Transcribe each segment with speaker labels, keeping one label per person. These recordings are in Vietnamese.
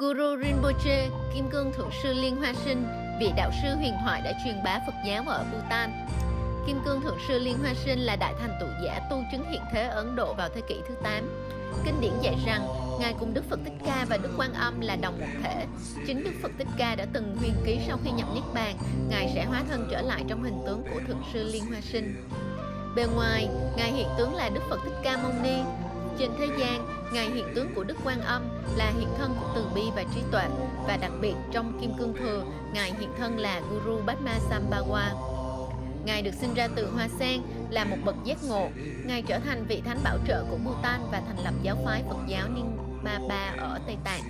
Speaker 1: Guru Rinpoche, Kim Cương Thượng sư Liên Hoa Sinh, vị đạo sư huyền thoại đã truyền bá Phật giáo ở Bhutan. Kim Cương Thượng sư Liên Hoa Sinh là đại thành tựu giả tu chứng hiện thế ở Ấn Độ vào thế kỷ thứ 8. Kinh điển dạy rằng Ngài cùng Đức Phật Thích Ca và Đức Quan Âm là đồng một thể. Chính Đức Phật Thích Ca đã từng huyền ký sau khi nhập Niết Bàn, Ngài sẽ hóa thân trở lại trong hình tướng của Thượng sư Liên Hoa Sinh. Bề ngoài, Ngài hiện tướng là Đức Phật Thích Ca Mâu Ni. Trên thế gian, Ngài hiện tướng của Đức Quan Âm là hiện thân của từ bi và trí tuệ và đặc biệt trong Kim Cương Thừa, Ngài hiện thân là Guru Padma Sambhawa. Ngài được sinh ra từ Hoa Sen, là một bậc giác ngộ. Ngài trở thành vị thánh bảo trợ của Bhutan và thành lập giáo phái Phật giáo Ba ở Tây Tạng.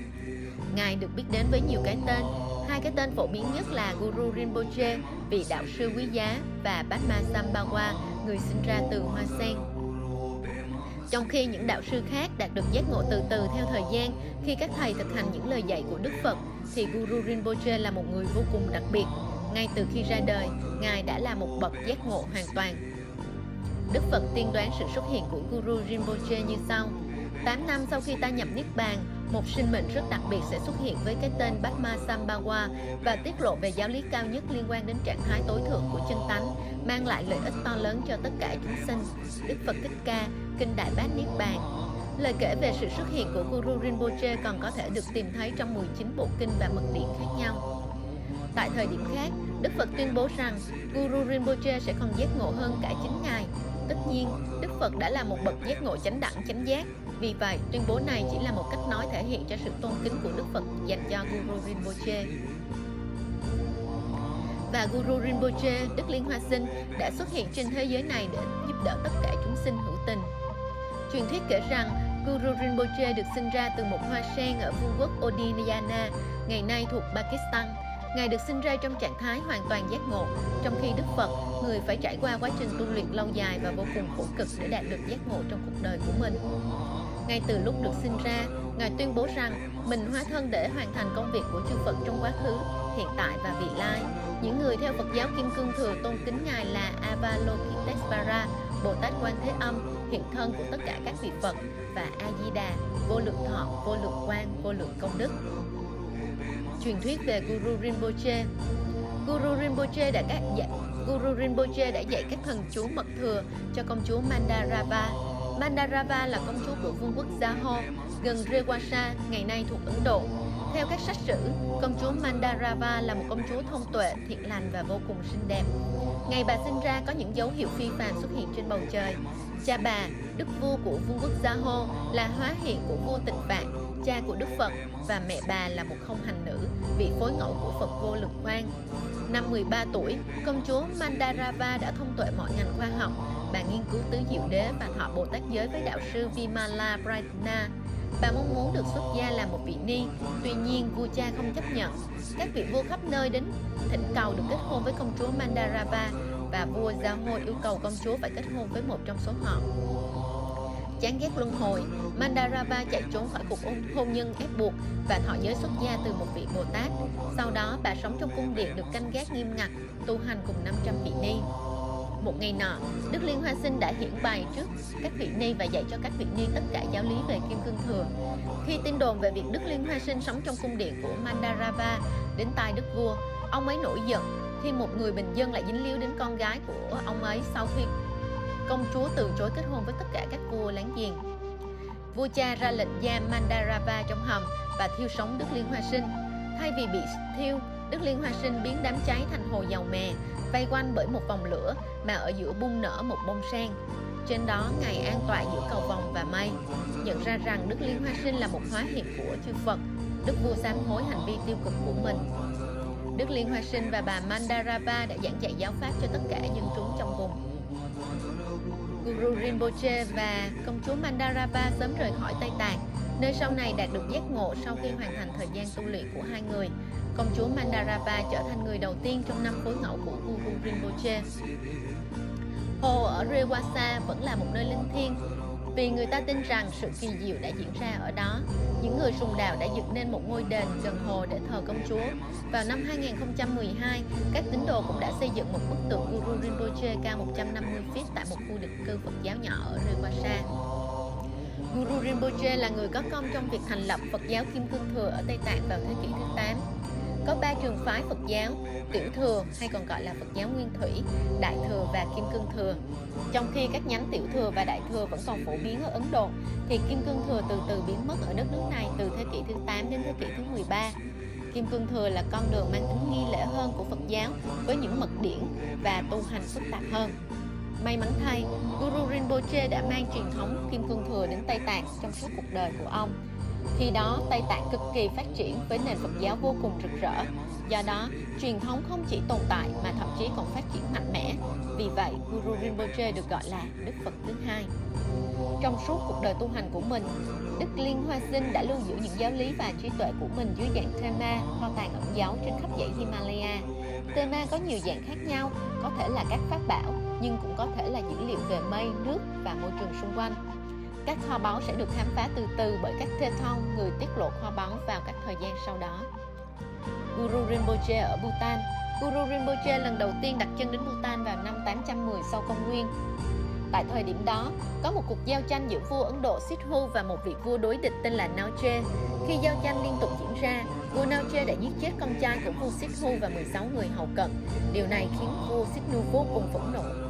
Speaker 1: Ngài được biết đến với nhiều cái tên. Hai cái tên phổ biến nhất là Guru Rinpoche, vị đạo sư quý giá, và Padma Sambhawa, người sinh ra từ Hoa Sen. Trong khi những đạo sư khác đạt được giác ngộ từ từ theo thời gian, khi các thầy thực hành những lời dạy của Đức Phật, thì Guru Rinpoche là một người vô cùng đặc biệt. Ngay từ khi ra đời, Ngài đã là một bậc giác ngộ hoàn toàn. Đức Phật tiên đoán sự xuất hiện của Guru Rinpoche như sau. 8 năm sau khi ta nhập Niết Bàn, một sinh mệnh rất đặc biệt sẽ xuất hiện với cái tên Padma Sambhawa và tiết lộ về giáo lý cao nhất liên quan đến trạng thái tối thượng của chân tánh, mang lại lợi ích to lớn cho tất cả chúng sinh. Đức Phật Thích Ca, Kinh Đại Bát Niết Bàn. Lời kể về sự xuất hiện của Guru Rinpoche còn có thể được tìm thấy trong 19 bộ kinh và mật điển khác nhau. Tại thời điểm khác, Đức Phật tuyên bố rằng Guru Rinpoche sẽ còn giác ngộ hơn cả chính Ngài. Tất nhiên, Đức Phật đã là một bậc giác ngộ chánh đẳng chánh giác. Vì vậy, tuyên bố này chỉ là một cách nói thể hiện cho sự tôn kính của Đức Phật dành cho Guru Rinpoche. Và Guru Rinpoche, Đức Liên Hoa Sinh, đã xuất hiện trên thế giới này để giúp đỡ tất cả chúng sinh hữu tình. Truyền thuyết kể rằng Guru Rinpoche được sinh ra từ một hoa sen ở vương quốc Odinayana, ngày nay thuộc Pakistan. Ngài được sinh ra trong trạng thái hoàn toàn giác ngộ, trong khi Đức Phật, người phải trải qua quá trình tu luyện lâu dài và vô cùng khổ cực để đạt được giác ngộ trong cuộc đời của mình. Ngay từ lúc được sinh ra, Ngài tuyên bố rằng mình hóa thân để hoàn thành công việc của chư Phật trong quá khứ, hiện tại và vị lai. Những người theo Phật giáo Kim Cương Thừa tôn kính Ngài là Avalokitesvara, Bồ Tát Quan Thế Âm, hiện thân của tất cả các vị Phật và A Di Đà, vô lượng thọ, vô lượng quan, vô lượng công đức. Truyền thuyết về Guru Rinpoche Guru Rinpoche đã các dạy Guru Rinpoche đã dạy các thần chú mật thừa cho công chúa Mandarava. Mandarava là công chúa của vương quốc Zaho, gần Rewasa, ngày nay thuộc Ấn Độ. Theo các sách sử, công chúa Mandarava là một công chúa thông tuệ, thiện lành và vô cùng xinh đẹp. Ngày bà sinh ra có những dấu hiệu phi phàm xuất hiện trên bầu trời. Cha bà, đức vua của vương quốc Zaho, là hóa hiện của vua Tịnh Vạn, cha của Đức Phật và mẹ bà là một không hành nữ, vị phối ngẫu của Phật vô lực Quang. Năm 13 tuổi, công chúa Mandarava đã thông tuệ mọi ngành khoa học. Bà nghiên cứu tứ diệu đế và thọ Bồ Tát giới với đạo sư Vimala Prajna. Bà mong muốn được xuất gia làm một vị ni, tuy nhiên vua cha không chấp nhận. Các vị vua khắp nơi đến thỉnh cầu được kết hôn với công chúa Mandarava và vua Giao Hô yêu cầu công chúa phải kết hôn với một trong số họ. Chán ghét luân hồi, Mandarava chạy trốn khỏi cuộc hôn nhân ép buộc và thọ giới xuất gia từ một vị Bồ Tát. Sau đó, bà sống trong cung điện được canh gác nghiêm ngặt, tu hành cùng 500 vị ni. Một ngày nọ, Đức Liên Hoa Sinh đã hiển bài trước các vị ni và dạy cho các vị ni tất cả giáo lý về Kim Cương Thừa. Khi tin đồn về việc Đức Liên Hoa Sinh sống trong cung điện của Mandarava đến tai Đức Vua, ông ấy nổi giận khi một người bình dân lại dính líu đến con gái của ông ấy sau khi công chúa từ chối kết hôn với tất cả các vua láng giềng. Vua cha ra lệnh giam Mandarava trong hầm và thiêu sống Đức Liên Hoa Sinh. Thay vì bị thiêu, Đức Liên Hoa Sinh biến đám cháy thành hồ dầu mè, vây quanh bởi một vòng lửa mà ở giữa bung nở một bông sen. Trên đó Ngài an tọa giữa cầu vòng và mây. Nhận ra rằng Đức Liên Hoa Sinh là một hóa hiện của chư Phật, Đức vua sám hối hành vi tiêu cực của mình. Đức Liên Hoa Sinh và bà Mandarava đã giảng dạy giáo pháp cho tất cả dân chúng trong vùng. Guru Rinpoche và công chúa Mandarava sớm rời khỏi Tây Tạng, nơi sau này đạt được giác ngộ sau khi hoàn thành thời gian tu luyện của hai người. Công chúa Mandarava trở thành người đầu tiên trong năm phối ngẫu của Guru Rinpoche. Hồ ở Rewasa vẫn là một nơi linh thiêng vì người ta tin rằng sự kỳ diệu đã diễn ra ở đó. Những người sùng đạo đã dựng nên một ngôi đền gần hồ để thờ công chúa. Vào năm 2012, các tín đồ cũng đã xây dựng một bức tượng Guru Rinpoche cao 150 feet tại một khu định cư Phật giáo nhỏ ở Rewasa. Guru Rinpoche là người có công trong việc thành lập Phật giáo Kim Cương Thừa ở Tây Tạng vào thế kỷ thứ 8. Có ba trường phái Phật giáo, Tiểu Thừa hay còn gọi là Phật giáo Nguyên Thủy, Đại Thừa và Kim Cương Thừa. Trong khi các nhánh Tiểu Thừa và Đại Thừa vẫn còn phổ biến ở Ấn Độ, thì Kim Cương Thừa từ từ biến mất ở đất nước này từ thế kỷ thứ 8 đến thế kỷ thứ 13. Kim Cương Thừa là con đường mang tính nghi lễ hơn của Phật giáo với những mật điển và tu hành phức tạp hơn. May mắn thay, Guru Rinpoche đã mang truyền thống Kim Cương Thừa đến Tây Tạng trong suốt cuộc đời của ông. Khi đó, Tây Tạng cực kỳ phát triển với nền Phật giáo vô cùng rực rỡ. Do đó, truyền thống không chỉ tồn tại mà thậm chí còn phát triển mạnh mẽ. Vì vậy, Guru Rinpoche được gọi là Đức Phật thứ hai. Trong suốt cuộc đời tu hành của mình, Đức Liên Hoa Sinh đã lưu giữ những giáo lý và trí tuệ của mình dưới dạng Thema, kho tàng ẩn giáo trên khắp dãy Himalaya. Thema có nhiều dạng khác nhau, có thể là các pháp bảo, nhưng cũng có thể là dữ liệu về mây, nước và môi trường xung quanh. Các kho báu sẽ được khám phá từ từ bởi các thê thông, người tiết lộ kho báu vào các thời gian sau đó. Guru Rinpoche ở Bhutan Guru Rinpoche lần đầu tiên đặt chân đến Bhutan vào năm 810 sau công nguyên. Tại thời điểm đó, có một cuộc giao tranh giữa vua Ấn Độ Sithu và một vị vua đối địch tên là Nauche. Khi giao tranh liên tục diễn ra, vua Nauche đã giết chết con trai của vua Sithu và 16 người hầu cận. Điều này khiến vua Sithu vô cùng phẫn nộ.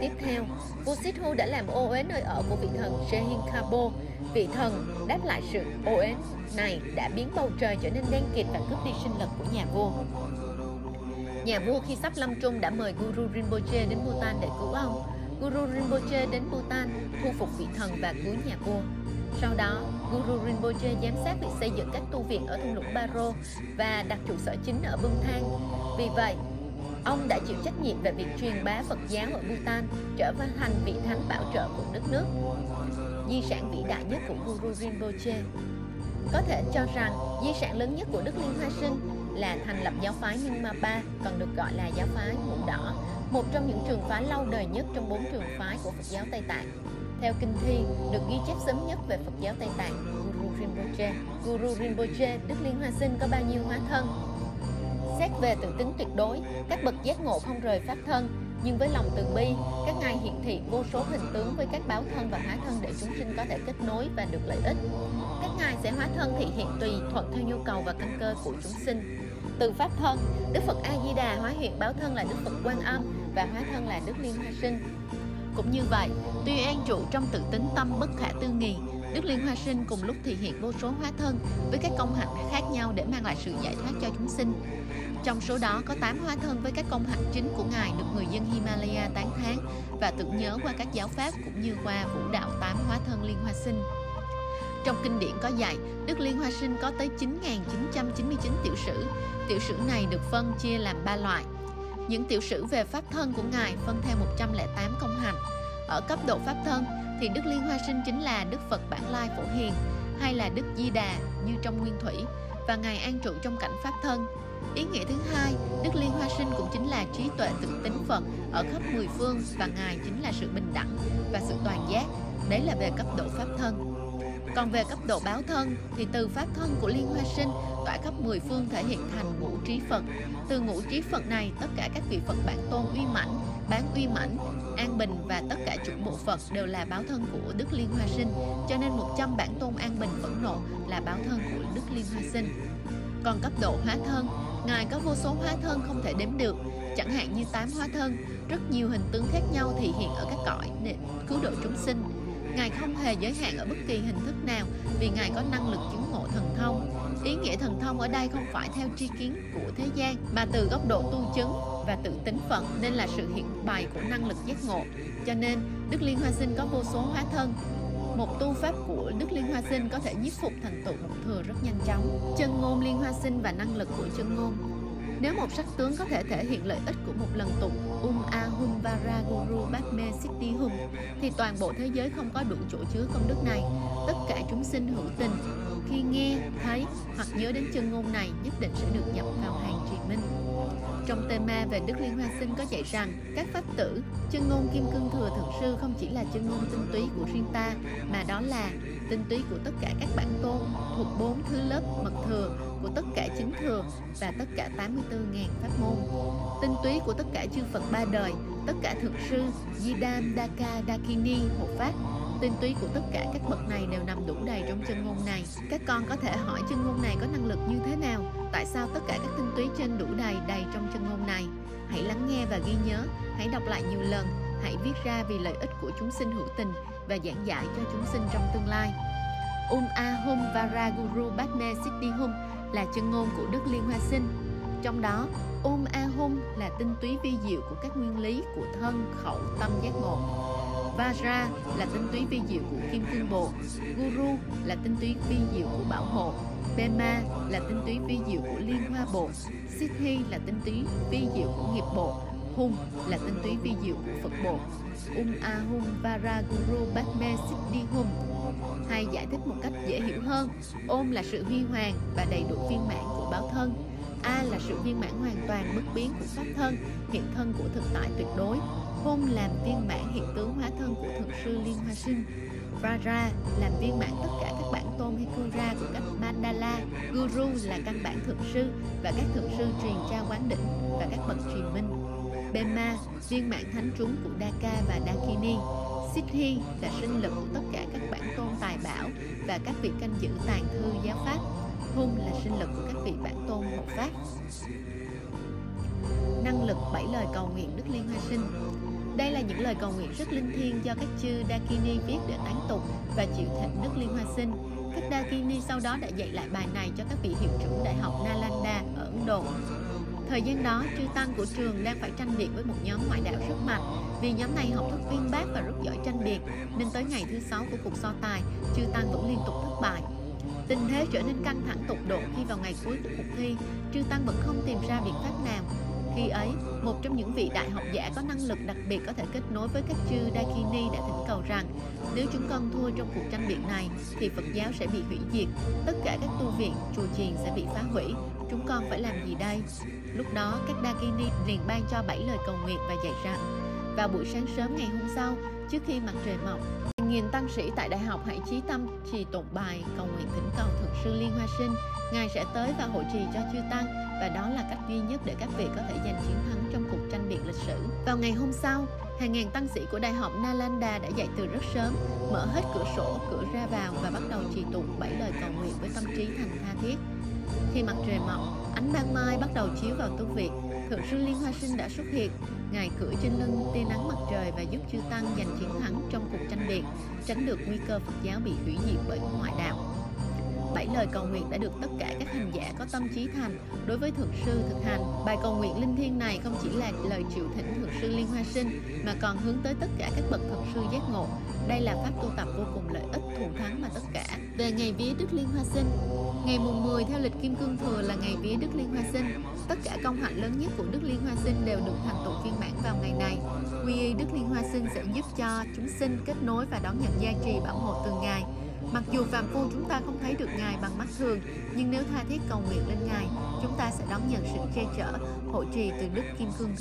Speaker 1: Tiếp theo, vua Sithu đã làm ô uế nơi ở của vị thần Jehin Kabo. Vị thần đáp lại sự ô uế này đã biến bầu trời trở nên đen kịt và cướp đi sinh lực của nhà vua. Nhà vua khi sắp lâm chung đã mời Guru Rinpoche đến Bhutan để cứu ông. Guru Rinpoche đến Bhutan thu phục vị thần và cứu nhà vua. Sau đó, Guru Rinpoche giám sát việc xây dựng các tu viện ở thung lũng Baro và đặt trụ sở chính ở Bung Thang. Vì vậy, ông đã chịu trách nhiệm về việc truyền bá Phật giáo ở Bhutan, trở thành vị thánh bảo trợ của đất nước. Di sản vĩ đại nhất của Guru Rinpoche có thể cho rằng di sản lớn nhất của Đức Liên Hoa Sinh là thành lập giáo phái Nyingma còn được gọi là giáo phái Mũ Đỏ, một trong những trường phái lâu đời nhất trong bốn trường phái của Phật giáo Tây Tạng. Theo kinh thi, được ghi chép sớm nhất về Phật giáo Tây Tạng, Guru Rinpoche. Guru Rinpoche, Đức Liên Hoa Sinh có bao nhiêu hóa thân? Xét về tự tính tuyệt đối, các bậc giác ngộ không rời pháp thân, nhưng với lòng từ bi, các ngài hiện thị vô số hình tướng với các báo thân và hóa thân để chúng sinh có thể kết nối và được lợi ích. Các ngài sẽ hóa thân thị hiện tùy thuận theo nhu cầu và căn cơ của chúng sinh. Từ pháp thân, Đức Phật A Di Đà hóa hiện báo thân là Đức Phật Quan Âm và hóa thân là Đức Liên Hoa Sinh. Cũng như vậy, tuy an trụ trong tự tính tâm bất khả tư nghì, Đức Liên Hoa Sinh cùng lúc thể hiện vô số hóa thân với các công hạnh khác nhau để mang lại sự giải thoát cho chúng sinh. Trong số đó có 8 hóa thân với các công hạnh chính của Ngài được người dân Himalaya tán thán và tưởng nhớ qua các giáo pháp cũng như qua vũ đạo 8 hóa thân Liên Hoa Sinh. Trong kinh điển có dạy, Đức Liên Hoa Sinh có tới 9.999 tiểu sử. Tiểu sử này được phân chia làm 3 loại. Những tiểu sử về pháp thân của Ngài phân theo 108 công hạnh. Ở cấp độ pháp thân thì Đức Liên Hoa Sinh chính là Đức Phật Bản Lai Phổ Hiền hay là Đức Di Đà như trong Nguyên Thủy và Ngài an trụ trong cảnh pháp thân. Ý nghĩa thứ hai, Đức Liên Hoa Sinh cũng chính là trí tuệ tự tính Phật ở khắp mười phương và Ngài chính là sự bình đẳng và sự toàn giác. Đấy là về cấp độ pháp thân. Còn về cấp độ báo thân thì từ pháp thân của Liên Hoa Sinh tỏa khắp mười phương thể hiện thành ngũ trí Phật. Từ ngũ trí Phật này, tất cả các vị Phật bản tôn uy mãnh, bán uy mãnh, an bình và tất cả chủng bộ Phật đều là báo thân của Đức Liên Hoa Sinh. Cho nên 100 bản tôn an bình phẫn nộ là báo thân của Đức Liên Hoa Sinh. Còn cấp độ hóa thân, Ngài có vô số hóa thân không thể đếm được, chẳng hạn như tám hóa thân, rất nhiều hình tướng khác nhau thể hiện ở các cõi để cứu độ chúng sinh. Ngài không hề giới hạn ở bất kỳ hình thức nào vì Ngài có năng lực chứng ngộ thần thông. Ý nghĩa thần thông ở đây không phải theo tri kiến của thế gian mà từ góc độ tu chứng và tự tính phận nên là sự hiện bày của năng lực giác ngộ. Cho nên, Đức Liên Hoa Sinh có vô số hóa thân. Một tu pháp của Đức Liên Hoa Sinh có thể nhiếp phục thành tựu một thừa rất nhanh chóng. Chân ngôn Liên Hoa Sinh và năng lực của chân ngôn nếu một sắc tướng có thể thể hiện lợi ích của một lần tụng Um Ahum Varaguru Batme Siddhi Hum thì toàn bộ thế giới không có đủ chỗ chứa công đức này. Tất cả chúng sinh hữu tình khi nghe, thấy hoặc nhớ đến chân ngôn này nhất định sẽ được nhập vào hàng. Trong tema về Đức Liên Hoa Sinh có dạy rằng các pháp tử, chân ngôn kim cương thừa thượng sư không chỉ là chân ngôn tinh túy của riêng ta mà đó là tinh túy của tất cả các bản tôn thuộc bốn thứ lớp mật thừa của tất cả chính thừa và tất cả 84.000 pháp môn. Tinh túy của tất cả chư Phật ba đời, tất cả thượng sư, Di Đam, Daka, Dakini, hộ pháp Tinh túy của tất cả các bậc này đều nằm đủ đầy trong chân ngôn này. Các con có thể hỏi chân ngôn này có năng lực như thế nào? Tại sao tất cả các tinh túy trên đủ đầy đầy trong chân ngôn này? Hãy lắng nghe và ghi nhớ, hãy đọc lại nhiều lần, hãy viết ra vì lợi ích của chúng sinh hữu tình và giảng giải cho chúng sinh trong tương lai. Um Ahum Varaguru Padme Siddhi Hum là chân ngôn của Đức Liên Hoa Sinh. Trong đó, Um Ahum là tinh túy vi diệu của các nguyên lý của thân, khẩu, tâm giác ngộ. Vajra là tinh túy vi diệu của Kim Cương Bộ. Guru là tinh túy vi diệu của Bảo Hộ. Pema là tinh túy vi diệu của Liên Hoa Bộ. Siddhi là tinh túy vi diệu của Nghiệp Bộ. Hung là tinh túy vi diệu của Phật Bộ. Um Ahum Varaguru Padme, Siddhi Hum hay giải thích một cách dễ hiểu hơn ôm là sự huy hoàng và đầy đủ viên mãn của báo thân a là sự viên mãn hoàn toàn, bất biến của pháp thân, hiện thân của thực tại tuyệt đối. Hôn làm viên mãn hiện tướng hóa thân của thực sư liên hoa sinh. Vajra làm viên mãn tất cả các bản tôn hay Kura của các Mandala. Guru là căn bản thượng sư và các thượng sư truyền trao quán đỉnh và các bậc truyền minh. Bema, viên mãn thánh chúng của Daka và Dakini. Siddhi là sinh lực của tất cả các bản tôn tài bảo và các vị canh giữ tàn thư giáo pháp. Hung là sinh lực của các vị bản tôn hộ pháp. Năng lực bảy lời cầu nguyện Đức Liên Hoa Sinh đây là những lời cầu nguyện rất linh thiêng do các chư Dakini viết để tán tục và chịu thịnh Đức Liên Hoa Sinh. Các Dakini sau đó đã dạy lại bài này cho các vị hiệu trưởng đại học Nalanda ở Ấn Độ. Thời gian đó, chư tăng của trường đang phải tranh biện với một nhóm ngoại đạo rất mạnh. Vì nhóm này học thức viên bác và rất giỏi tranh biện, nên tới ngày thứ sáu của cuộc so tài, chư tăng vẫn liên tục thất bại. Tình thế trở nên căng thẳng tột độ khi vào ngày cuối của cuộc thi, Trương tăng vẫn không tìm ra biện pháp nào. Khi ấy, một trong những vị đại học giả có năng lực đặc biệt có thể kết nối với các chư Dakini đã thỉnh cầu rằng nếu chúng con thua trong cuộc tranh biện này thì Phật giáo sẽ bị hủy diệt, tất cả các tu viện, chùa chiền sẽ bị phá hủy, chúng con phải làm gì đây? Lúc đó, các Dakini liền ban cho bảy lời cầu nguyện và dạy rằng vào buổi sáng sớm ngày hôm sau, trước khi mặt trời mọc, nghìn tăng sĩ tại đại học hãy chí tâm trì tụng bài cầu nguyện thỉnh cầu thực sư Liên Hoa Sinh. Ngài sẽ tới và hộ trì cho chư tăng và đó là cách duy nhất để các vị có thể giành chiến thắng trong cuộc tranh biện lịch sử. Vào ngày hôm sau, hàng ngàn tăng sĩ của đại học Nalanda đã dậy từ rất sớm, mở hết cửa sổ, cửa ra vào và bắt đầu trì tụng bảy lời cầu nguyện với tâm trí thành tha thiết. Khi mặt trời mọc, ánh ban mai bắt đầu chiếu vào tu viện, Thượng sư Liên Hoa Sinh đã xuất hiện. Ngài cưỡi trên lưng tia nắng mặt trời và giúp chư tăng giành chiến thắng trong cuộc tranh biện, tránh được nguy cơ Phật giáo bị hủy diệt bởi ngoại đạo. Bảy lời cầu nguyện đã được tất cả các hành giả có tâm trí thành đối với Thượng sư thực hành. Bài cầu nguyện linh thiêng này không chỉ là lời triệu thỉnh Thượng sư Liên Hoa Sinh mà còn hướng tới tất cả các bậc thượng sư giác ngộ. Đây là pháp tu tập vô cùng lợi ích thù thắng mà tất cả. Về ngày vía Đức Liên Hoa Sinh, Ngày mùng 10 theo lịch Kim Cương Thừa là ngày vía Đức Liên Hoa Sinh. Tất cả công hạnh lớn nhất của Đức Liên Hoa Sinh đều được thành tựu viên mãn vào ngày này. Quy y Đức Liên Hoa Sinh sẽ giúp cho chúng sinh kết nối và đón nhận gia trì bảo hộ từ Ngài. Mặc dù phàm phu chúng ta không thấy được Ngài bằng mắt thường, nhưng nếu tha thiết cầu nguyện lên Ngài, chúng ta sẽ đón nhận sự che chở, hộ trì từ Đức Kim Cương